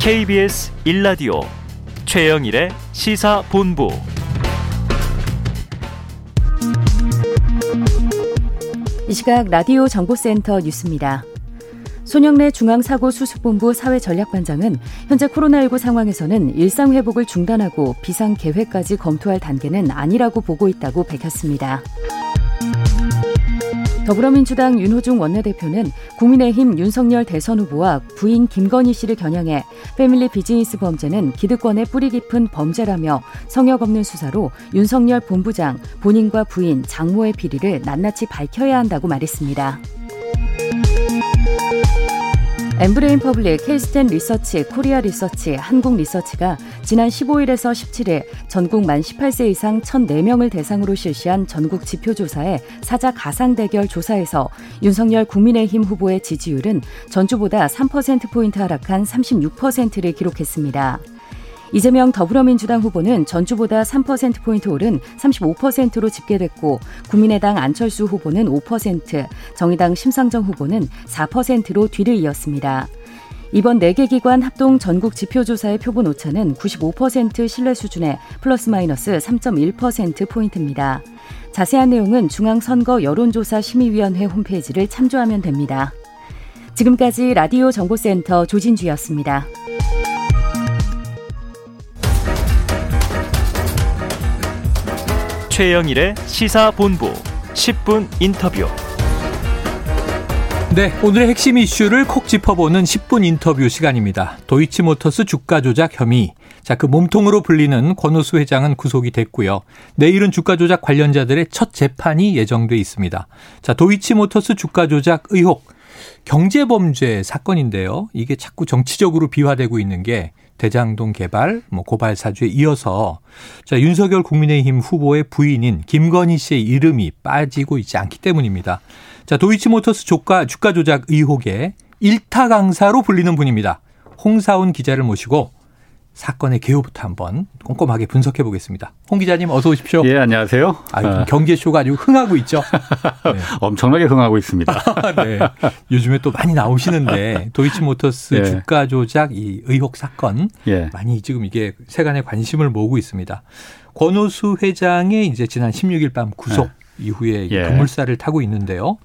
KBS 1라디오 최영일의 시사본부 이 시각 라디오 정보센터 뉴스입니다. 손영래 중앙사고수습본부 사회전략반장은 현재 코로나19 상황에서는 일상회복을 중단하고 비상계획까지 검토할 단계는 아니라고 보고 있다고 밝혔습니다. 더불어민주당 윤호중 원내대표는 국민의힘 윤석열 대선 후보와 부인 김건희 씨를 겨냥해 family business 범죄는 기득권의 뿌리 깊은 범죄라며 성역 없는 수사로 윤석열 본부장, 본인과 부인, 장모의 비리를 낱낱이 밝혀야 한다고 말했습니다. 엠브레인 퍼블릭, 케이스탯 리서치, 코리아 리서치, 한국 리서치가 지난 15일에서 17일 전국 만 18세 이상 1,004명을 대상으로 실시한 전국 지표조사의 사자 가상 대결 조사에서 윤석열 국민의힘 후보의 지지율은 전주보다 3%포인트 하락한 36%를 기록했습니다. 이재명 더불어민주당 후보는 전주보다 3%포인트 오른 35%로 집계됐고 국민의당 안철수 후보는 5%, 정의당 심상정 후보는 4%로 뒤를 이었습니다. 이번 4개 기관 합동 전국 지표조사의 표본 오차는 95% 신뢰 수준의 플러스 마이너스 3.1%포인트입니다. 자세한 내용은 중앙선거 여론조사 심의위원회 홈페이지를 참조하면 됩니다. 지금까지 라디오 정보센터 조진주였습니다. 최영일의 시사본부 10분 인터뷰. 네, 오늘의 핵심 이슈를 콕 짚어보는 10분 인터뷰 시간입니다. 도이치모터스 주가 조작 혐의. 자, 그 몸통으로 불리는 권오수 회장은 구속이 됐고요. 내일은 주가 조작 관련자들의 첫 재판이 예정돼 있습니다. 자, 도이치모터스 주가 조작 의혹. 경제범죄 사건인데요. 이게 자꾸 정치적으로 비화되고 있는 게 대장동 개발, 뭐 고발 사주에 이어서 자 윤석열 국민의힘 후보의 부인인 김건희 씨의 이름이 빠지고 있지 않기 때문입니다. 자 도이치모터스 주가 주가 조작 의혹의 일타 강사로 불리는 분입니다. 홍사훈 기자를 모시고 사건의 개요부터 한번 꼼꼼하게 분석해 보겠습니다. 홍 기자님 어서 오십시오. 예, 안녕하세요. 아, 어. 경제쇼가 아주 흥하고 있죠. 네. 엄청나게 흥하고 있습니다. 네. 요즘에 또 많이 나오시는데 도이치모터스 예. 주가 조작 이 의혹 사건 예. 많이 지금 이게 세간의 관심을 모으고 있습니다. 권오수 회장의 이제 지난 16일 밤 구속 예. 이후에 예. 급물살을 타고 있는데요.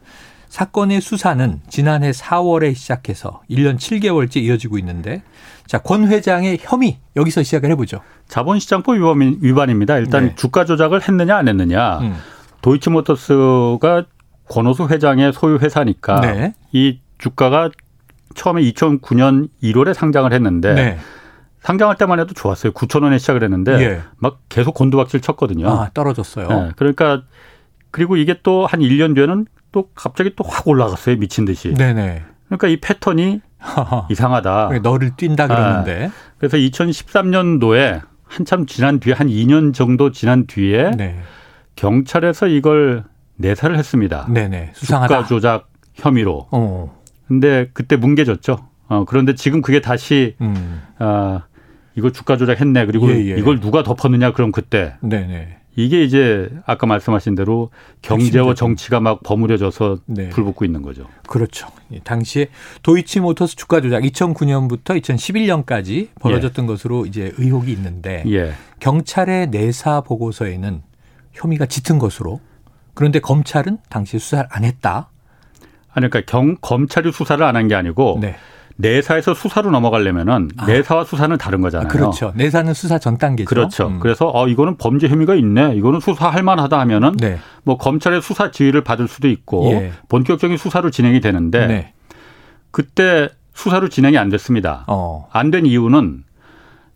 사건의 수사는 지난해 4월에 시작해서 1년 7개월째 이어지고 있는데 자, 권 회장의 혐의 여기서 시작을 해 보죠. 자본시장법 위반, 입니다 일단 네. 주가 조작을 했느냐 안 했느냐. 음. 도이치모터스가 권오수 회장의 소유 회사니까 네. 이 주가가 처음에 2009년 1월에 상장을 했는데 네. 상장할 때만 해도 좋았어요. 9천 원에 시작을 했는데 예. 막 계속 곤두박질 쳤거든요. 아, 떨어졌어요. 네. 그러니까 그리고 이게 또 한 1년 뒤에는 또 갑자기 또 확 올라갔어요. 미친 듯이. 네네. 그러니까 이 패턴이 이상하다. 너를 뛴다 그러는데. 아, 그래서 2013년도에 한참 지난 뒤에 한 2년 정도 지난 뒤에 네. 경찰에서 이걸 내사를 했습니다. 네네. 수상하다. 주가 조작 혐의로. 어. 근데 그때 뭉개졌죠. 어, 그런데 지금 그게 다시 음. 아, 이거 주가 조작했네. 그리고 예, 예. 이걸 누가 덮었느냐 그럼 그때. 네네. 이게 이제 아까 말씀하신 대로 경제와 정치가 막 버무려져서 네. 불붙고 있는 거죠. 그렇죠. 당시에 도이치 모터스 주가 조작 2009년부터 2011년까지 벌어졌던 예. 것으로 이제 의혹이 있는데 예. 경찰의 내사 보고서에는 혐의가 짙은 것으로 그런데 검찰은 당시 수사를 안 했다. 아니 그러니까 경, 검찰이 수사를 안 한 게 아니고 네. 내사에서 수사로 넘어가려면은 아. 내사와 수사는 다른 거잖아요. 그렇죠. 내사는 수사 전 단계죠. 그렇죠. 음. 그래서 어 이거는 범죄 혐의가 있네. 이거는 수사할 만하다 하면은 네. 뭐 검찰의 수사 지휘를 받을 수도 있고 예. 본격적인 수사로 진행이 되는데 네. 그때 수사로 진행이 안 됐습니다. 어. 안된 이유는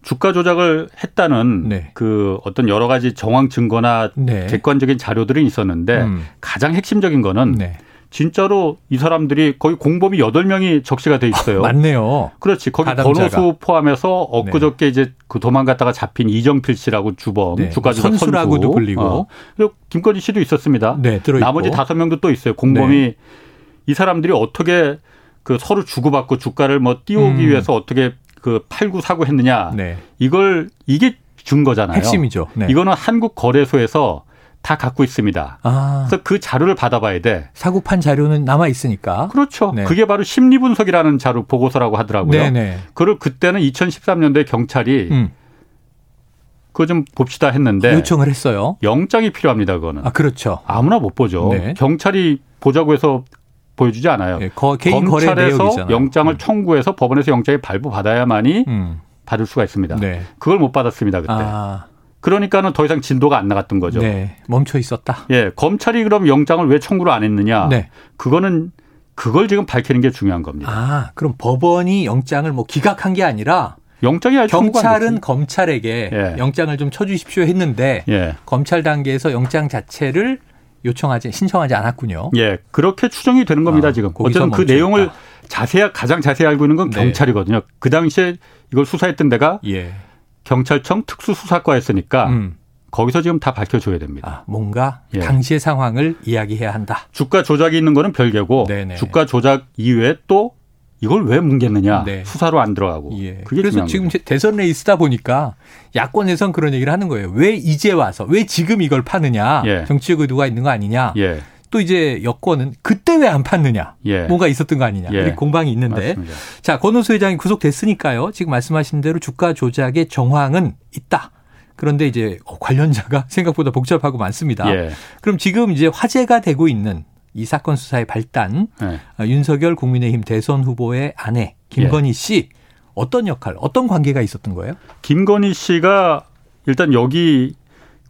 주가 조작을 했다는 네. 그 어떤 여러 가지 정황 증거나 네. 객관적인 자료들이 있었는데 음. 가장 핵심적인 거는 네. 진짜로 이 사람들이 거의 공범이 여덟 명이 적시가 돼 있어요. 맞네요. 그렇지. 거기 번호수 포함해서 엊그저께 네. 이제 그 도망갔다가 잡힌 이정필 씨라고 주범, 네. 주가조작 선수라고도 선수. 불리고. 어. 그리고 김건희 씨도 있었습니다. 네, 들어있고. 나머지 다섯 명도 또 있어요. 공범이 네. 이 사람들이 어떻게 그 서로 주고받고 주가를 뭐 띄우기 음. 위해서 어떻게 그 팔고 사고 했느냐. 네. 이걸 이게 증거잖아요. 핵심이죠. 네. 이거는 한국 거래소에서 다 갖고 있습니다. 아. 그래서 그 자료를 받아봐야 돼. 사고판 자료는 남아 있으니까. 그렇죠. 네. 그게 바로 심리 분석이라는 자료 보고서라고 하더라고요. 네네. 그걸 그때는 2013년도에 경찰이 음. 그거 좀 봅시다 했는데 요청을 했어요. 영장이 필요합니다. 그거는. 아 그렇죠. 아무나 못 보죠. 네. 경찰이 보자고 해서 보여주지 않아요. 네, 거, 개인 검찰에서 영장을 음. 청구해서 법원에서 영장이 발부받아야만이 음. 받을 수가 있습니다. 네. 그걸 못 받았습니다 그때. 아. 그러니까는 더 이상 진도가 안 나갔던 거죠. 네. 멈춰 있었다. 예, 검찰이 그럼 영장을 왜 청구를 안 했느냐? 네. 그거는 그걸 지금 밝히는 게 중요한 겁니다. 아, 그럼 법원이 영장을 뭐 기각한 게 아니라 영장이 경찰은 검찰에게 예. 영장을 좀 쳐주십시오 했는데 예. 검찰 단계에서 영장 자체를 요청하지 신청하지 않았군요. 예, 그렇게 추정이 되는 겁니다 아, 지금. 어쨌든 그 내용을 자세히 가장 자세히 알고 있는 건 네. 경찰이거든요. 그 당시에 이걸 수사했던 데가 예. 경찰청 특수수사과였으니까 음. 거기서 지금 다 밝혀줘야 됩니다. 아, 뭔가 예. 당시의 상황을 이야기해야 한다. 주가 조작이 있는 거는 별개고 네네. 주가 조작 이외에 또 이걸 왜 뭉갰느냐 네. 수사로 안 들어가고 예. 그래서 지금 거죠. 대선 레이스다 보니까 야권에선 그런 얘기를 하는 거예요. 왜 이제 와서 왜 지금 이걸 파느냐 예. 정치적 의도가 있는 거 아니냐. 예. 또 이제 여권은 그때 왜 안 팠느냐. 예. 뭔가 있었던 거 아니냐. 예. 공방이 있는데. 맞습니다. 자, 권오수 회장이 구속됐으니까요. 지금 말씀하신 대로 주가 조작의 정황은 있다. 그런데 이제 관련자가 생각보다 복잡하고 많습니다. 예. 그럼 지금 이제 화제가 되고 있는 이 사건 수사의 발단 네. 윤석열 국민의힘 대선 후보의 아내 김건희 예. 씨 어떤 역할, 어떤 관계가 있었던 거예요? 김건희 씨가 일단 여기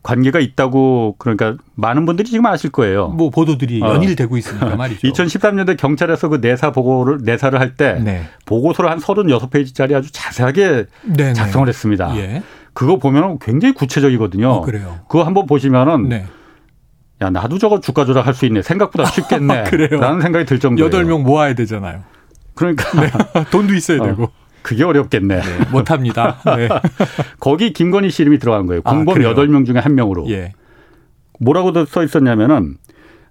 관계가 있다고 그러니까 많은 분들이 지금 아실 거예요. 뭐 보도들이 어. 연일되고 있으니까 말이죠. 2013년도에 경찰에서 그 내사 보고를 내사를 할때 네. 보고서를 한 36페이지짜리 아주 자세하게 네네. 작성을 했습니다. 예. 그거 보면 굉장히 구체적이거든요. 어, 그래요. 그거 한번 보시면은 네. 야, 나도 저거 주가 조작할 수 있네. 생각보다 쉽겠네. 그래요. 라는 생각이 들 정도예요. 8명 모아야 되잖아요. 그러니까. 네. 돈도 있어야 어, 되고. 그게 어렵겠네. 네, 못합니다. 네. 거기 김건희 씨 이름이 들어간 거예요. 공범 아, 8명 중에 한 명으로. 예. 뭐라고 써 있었냐면은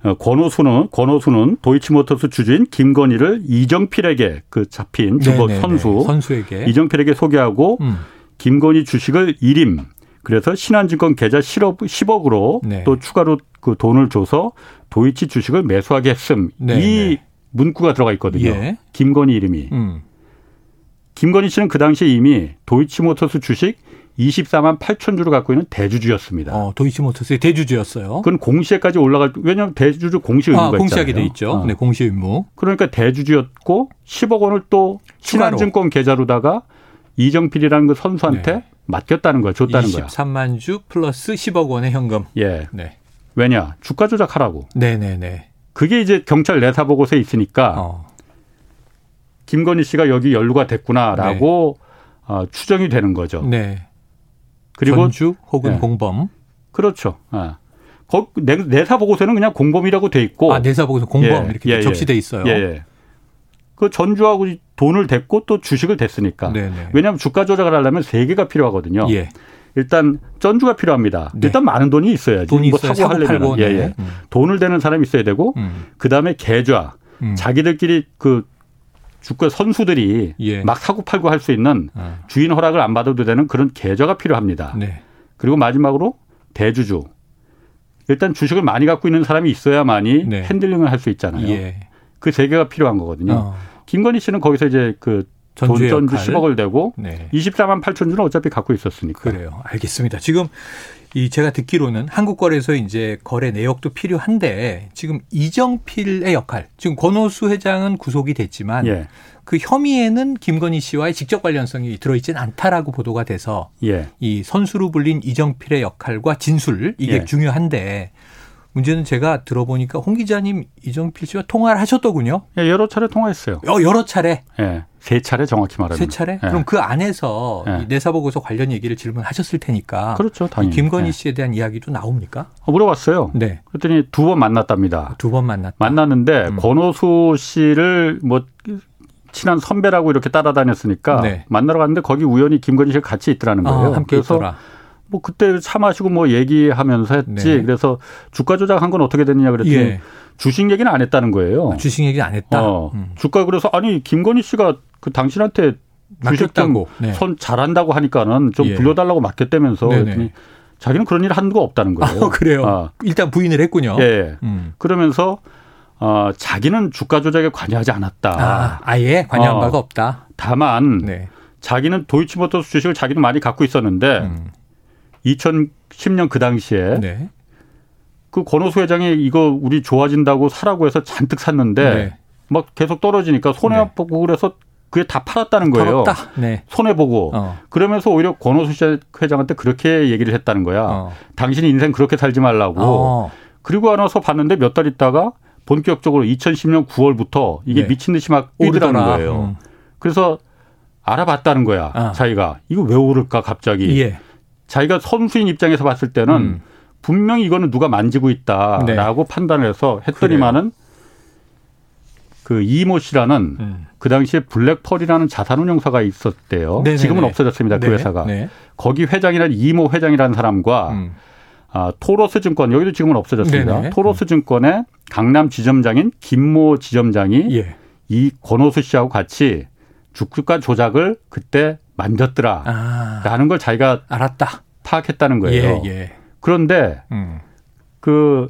어, 권오수는 권오수는 도이치모터스 주주인 김건희를 이정필에게 그 잡힌 주거 선수 선수에게 이정필에게 소개하고 음. 김건희 주식을 1임 그래서 신한증권 계좌 10억, 10억으로 네. 또 추가로 그 돈을 줘서 도이치 주식을 매수하게 했음. 네, 이 네. 문구가 들어가 있거든요. 예. 김건희 이름이. 음. 김건희 씨는 그 당시에 이미 도이치모터스 주식 24만 8천 주를 갖고 있는 대주주였습니다. 어, 도이치모터스의 대주주였어요. 그건 공시에까지 올라갈 왜냐하면 대주주 공시 의무가 아, 공시하게 돼 있죠. 어. 네, 공시 의무. 그러니까 대주주였고 10억 원을 또 신한증권 계좌로다가 이정필이라는 그 선수한테 네. 맡겼다는 거야, 줬다는 거야. 23만 주 플러스 10억 원의 현금. 예. 네. 왜냐? 주가 조작하라고. 네네네. 그게 이제 경찰 내사 보고서에 있으니까 어. 김건희 씨가 여기 연루가 됐구나라고 네. 어, 추정이 되는 거죠. 네. 그리고 전주 혹은 네. 공범. 그렇죠. 아. 거, 내사 보고서는 그냥 공범이라고 돼 있고. 아 내사 보고서 공범 예, 이렇게 예, 적시돼 있어요. 예. 예. 그 전주하고 돈을 댔고 또 주식을 댔으니까. 네네. 왜냐하면 주가 조작을 하려면 세 개가 필요하거든요. 예. 일단 전주가 필요합니다. 네. 일단 많은 돈이 있어야지. 돈이 뭐 사고 하려면 예, 예. 음. 돈을 대는 사람이 있어야 되고 음. 그다음에 계좌. 음. 자기들끼리 그 주가 선수들이 예. 막 사고 팔고 할 수 있는 아. 주인 허락을 안 받아도 되는 그런 계좌가 필요합니다. 네. 그리고 마지막으로 대주주. 일단 주식을 많이 갖고 있는 사람이 있어야만이 네. 핸들링을 할 수 있잖아요. 예. 그세 개가 필요한 거거든요. 어. 김건희 씨는 거기서 이제 그 전주 전주 10억을 대고 네. 24만 8천 주는 어차피 갖고 있었으니까. 그래요. 알겠습니다. 지금 이 제가 듣기로는 한국거래소 이제 거래 내역도 필요한데 지금 이정필의 역할, 지금 권오수 회장은 구속이 됐지만 예. 그 혐의에는 김건희 씨와의 직접 관련성이 들어있지는 않다라고 보도가 돼서 예. 이 선수로 불린 이정필의 역할과 진술 이게 예. 중요한데 문제는 제가 들어보니까 홍 기자님 이정필 씨와 통화를 하셨더군요. 예, 여러 차례 통화했어요. 어, 여러 차례? 예. 세 차례 정확히 말하면. 세 차례? 예. 그럼 그 안에서 예. 내사 보고서 관련 얘기를 질문하셨을 테니까. 그렇죠. 당연히. 김건희 예. 씨에 대한 이야기도 나옵니까? 어, 물어봤어요. 네. 그랬더니 두 번 만났답니다. 두 번 만났다. 만났는데 음. 권오수 씨를 뭐 친한 선배라고 이렇게 따라다녔으니까 네. 만나러 갔는데 거기 우연히 김건희 씨가 같이 있더라는 아, 거예요. 아, 함께 그래서 있더라. 뭐 그때 차 마시고 뭐 얘기하면서 했지. 네. 그래서 주가 조작한 건 어떻게 됐느냐 그랬더니 예. 주식 얘기는 안 했다는 거예요. 아, 주식 얘기 안 했다. 어, 음. 주가 그래서 아니 김건희 씨가 그 당신한테 주식 등손 네. 잘한다고 하니까는 좀 예. 불려달라고 맡겼다면서 그랬더니 자기는 그런 일을 한거 없다는 거예요. 아, 그래요. 아. 일단 부인을 했군요. 예. 음. 그러면서 어, 자기는 주가 조작에 관여하지 않았다. 아, 예 관여한 어, 바가 없다. 다만 네. 자기는 도이치모터스 주식을 자기는 많이 갖고 있었는데 음. 2010년 그 당시에 네. 그 권오수 회장이 이거 우리 좋아진다고 사라고 해서 잔뜩 샀는데 네. 막 계속 떨어지니까 손해 네. 보고 그래서 그게 다 팔았다는 거예요. 네. 손해 보고 어. 그러면서 오히려 권오수 회장한테 그렇게 얘기를 했다는 거야. 어. 당신이 인생 그렇게 살지 말라고. 어. 그리고 나서 봤는데 몇 달 있다가 본격적으로 2010년 9월부터 이게 네. 미친 듯이 막 오르더라는 거예요. 음. 그래서 알아봤다는 거야. 아. 자기가 이거 왜 오를까 갑자기. 예. 자기가 선수인 입장에서 봤을 때는 음. 분명히 이거는 누가 만지고 있다라고 네. 판단을 해서 했더니만은 그 이모 씨라는 음. 그 당시에 블랙펄이라는 자산운용사가 있었대요. 네네네. 지금은 없어졌습니다. 그 네. 회사가. 네. 거기 회장이라는 이모 회장이라는 사람과 음. 아, 토로스 증권 여기도 지금은 없어졌습니다. 네네. 토로스 증권의 강남 지점장인 김모 지점장이 예. 이 권호수 씨하고 같이 주가 조작을 그때 만졌더라. 아. 라는 걸 자기가 알았다. 파악했다는 거예요. 예, 예. 그런데 음. 그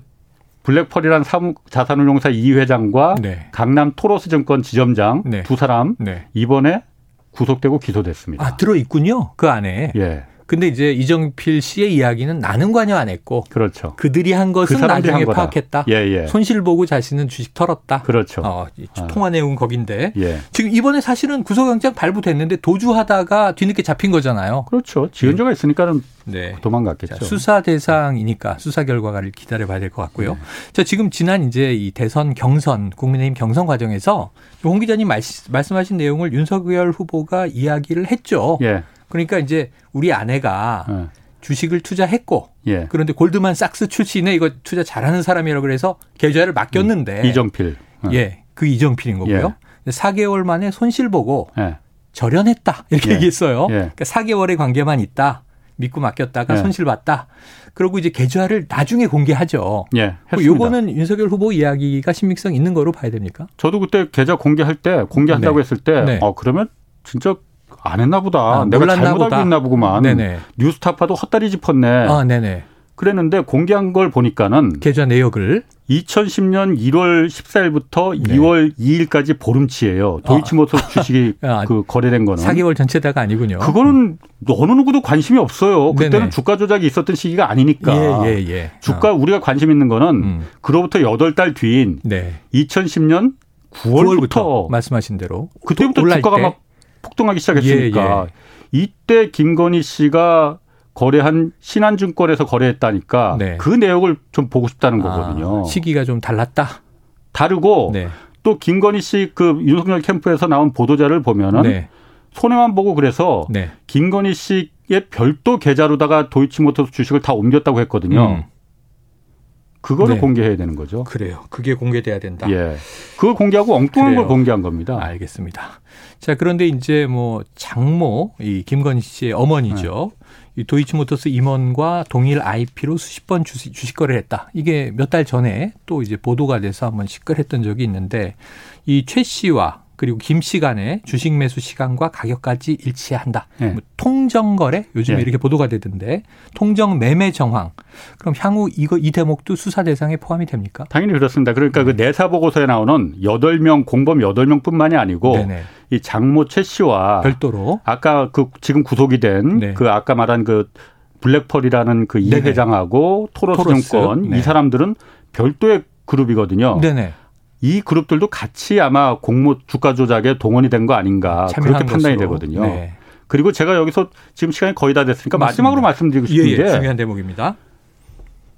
블랙펄이란 사무 자산운용사 이 회장과 네. 강남 토로스 증권 지점장 네. 두 사람 네. 이번에 구속되고 기소됐습니다. 아 들어 있군요. 그 안에. 예. 근데 이제 이정필 씨의 이야기는 나는 관여 안 했고 그렇죠. 그들이 한 것은 그 나중에 한 파악했다. 예, 예. 손실 보고 자신은 주식 털었다. 그렇죠. 어, 통화 내용 거긴데 예. 지금 이번에 사실은 구속영장 발부됐는데 도주하다가 뒤늦게 잡힌 거잖아요. 그렇죠. 지연자가 있으니까는 네. 도망갔겠죠. 자, 수사 대상이니까 수사 결과를 기다려봐야 될 것 같고요. 네. 자 지금 지난 이제 이 대선 경선 국민의힘 경선 과정에서 홍 기자님 말씀하신 내용을 윤석열 후보가 이야기를 했죠. 예. 그러니까 이제 우리 아내가 네. 주식을 투자했고 예. 그런데 골드만삭스 출신의 이거 투자 잘하는 사람이라고 그래서 계좌를 맡겼는데 음. 이정필 어. 예. 그 이정필인 거고요. 예. 4개월 만에 손실 보고 예. 절연했다 이렇게 예. 얘기했어요. 예. 그러니까 4개월의 관계만 있다. 믿고 맡겼다가 예. 손실 봤다. 그리고 이제 계좌를 나중에 공개하죠. 예. 요거는 윤석열 후보 이야기가 신빙성 있는 거로 봐야 됩니까? 저도 그때 계좌 공개할 때 공개한다고 네. 했을 때 네. 어, 그러면 진짜 안 했나 보다. 아, 내가 잘못 보다. 알고 있나 보구만. 네네. 뉴스타파도 헛다리 짚었네. 아, 네네. 그랬는데 공개한 걸 보니까는 계좌 내역을 2010년 1월 14일부터 네. 2월 2일까지 보름치예요. 도이치모터 아. 주식이 아, 그 거래된 거는 4개월 전체다가 아니군요. 그거는 어느 누구도 관심이 없어요. 그때는 네네. 주가 조작이 있었던 시기가 아니니까. 예, 예, 예. 주가 어. 우리가 관심 있는 거는 음. 그로부터 8달 뒤인 네. 2010년 9월부터, 9월부터 말씀하신 대로 그때부터 주가가 때. 막 폭등하기 시작했으니까 예, 예. 이때 김건희 씨가 거래한 신한증권에서 거래했다니까 네. 그 내역을 좀 보고 싶다는 아, 거거든요. 아, 시기가 좀 달랐다. 다르고 네. 또 김건희 씨 그 윤석열 캠프에서 나온 보도자를 보면은 네. 손해만 보고 그래서 네. 김건희 씨의 별도 계좌로다가 도이치모터스 주식을 다 옮겼다고 했거든요. 음. 그거를 네. 공개해야 되는 거죠. 그래요. 그게 공개돼야 된다. 예. 그걸 공개하고 엉뚱한 그래요. 걸 공개한 겁니다. 알겠습니다. 자, 그런데 이제 뭐 장모 이 김건희 씨의 어머니죠. 네. 이 도이치모터스 임원과 동일 IP로 수십 번 주식, 주식 거래를 했다. 이게 몇 달 전에 또 이제 보도가 돼서 한번 시끌했던 적이 있는데 이 최 씨와 그리고 김 시간에 주식 매수 시간과 가격까지 일치한다. 네. 뭐 통정 거래 요즘에 네. 이렇게 보도가 되던데 통정 매매 정황. 그럼 향후 이거 이 대목도 수사 대상에 포함이 됩니까? 당연히 그렇습니다. 그러니까 그 네. 그 내사 보고서에 나오는 8명 공범 8명뿐만이 아니고 네네. 이 장모 최 씨와 별도로 아까 그 지금 구속이 된그 네. 그 아까 말한 그 블랙펄이라는 그 이 회장하고 토로스증권 토로스. 이 네. 사람들은 별도의 그룹이거든요. 네네. 이 그룹들도 같이 아마 공모 주가 조작에 동원이 된 거 아닌가 그렇게 판단이 것으로. 되거든요. 네. 그리고 제가 여기서 지금 시간이 거의 다 됐으니까 맞습니다. 마지막으로 말씀드리고 싶은 예, 예, 게 중요한 대목입니다.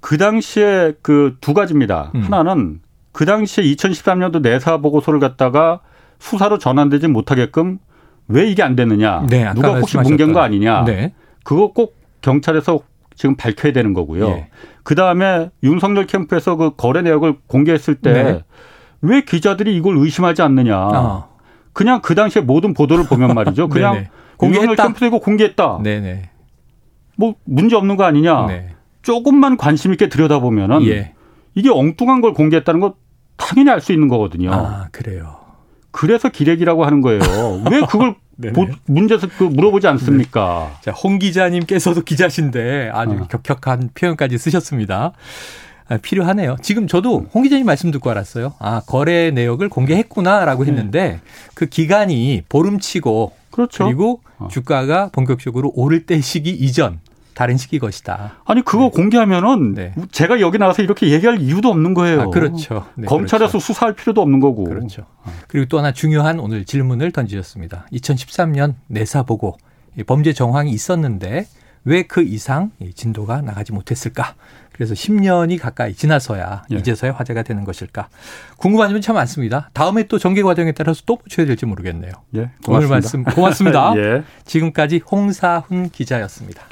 그 당시에 그 두 가지입니다. 음. 하나는 그 당시에 2013년도 내사 보고서를 갖다가 수사로 전환되지 못하게끔 왜 이게 안 됐느냐? 네, 누가 혹시 뭉갠 거 아니냐? 네. 그거 꼭 경찰에서 지금 밝혀야 되는 거고요. 예. 그 다음에 윤석열 캠프에서 그 거래 내역을 공개했을 때 네. 왜 기자들이 이걸 의심하지 않느냐. 어. 그냥 그 당시에 모든 보도를 보면 말이죠. 그냥 공개했다. 캠프도 이거 공개했다. 네네. 뭐 문제 없는 거 아니냐. 네. 조금만 관심 있게 들여다보면은 예. 이게 엉뚱한 걸 공개했다는 거 당연히 알 수 있는 거거든요. 아, 그래요. 그래서 기레기라고 하는 거예요. 왜 그걸 문제에서 그 물어보지 않습니까? 네. 자, 홍 기자님께서도 기자신데 아주 어. 격격한 표현까지 쓰셨습니다. 아, 필요하네요. 지금 저도 홍 기자님 말씀 듣고 알았어요. 아, 거래 내역을 공개했구나라고 네. 했는데 네. 그 기간이 보름치고 그렇죠. 그리고 어. 주가가 본격적으로 오를 때 시기 이전 다른 시기 것이다. 아니 그거 네. 공개하면은 네. 제가 여기 나와서 이렇게 얘기할 이유도 없는 거예요. 아, 그렇죠. 네, 검찰에서 그렇죠. 수사할 필요도 없는 거고. 그렇죠. 그리고 또 하나 중요한 오늘 질문을 던지셨습니다. 2013년 내사 보고 범죄 정황이 있었는데 왜 그 이상 진도가 나가지 못했을까? 그래서 10년이 가까이 지나서야 예. 이제서야 화제가 되는 것일까? 궁금한 점은 참 많습니다. 다음에 또 전개 과정에 따라서 또 붙여야 될지 모르겠네요. 예, 오늘 말씀 고맙습니다. 예. 지금까지 홍사훈 기자였습니다.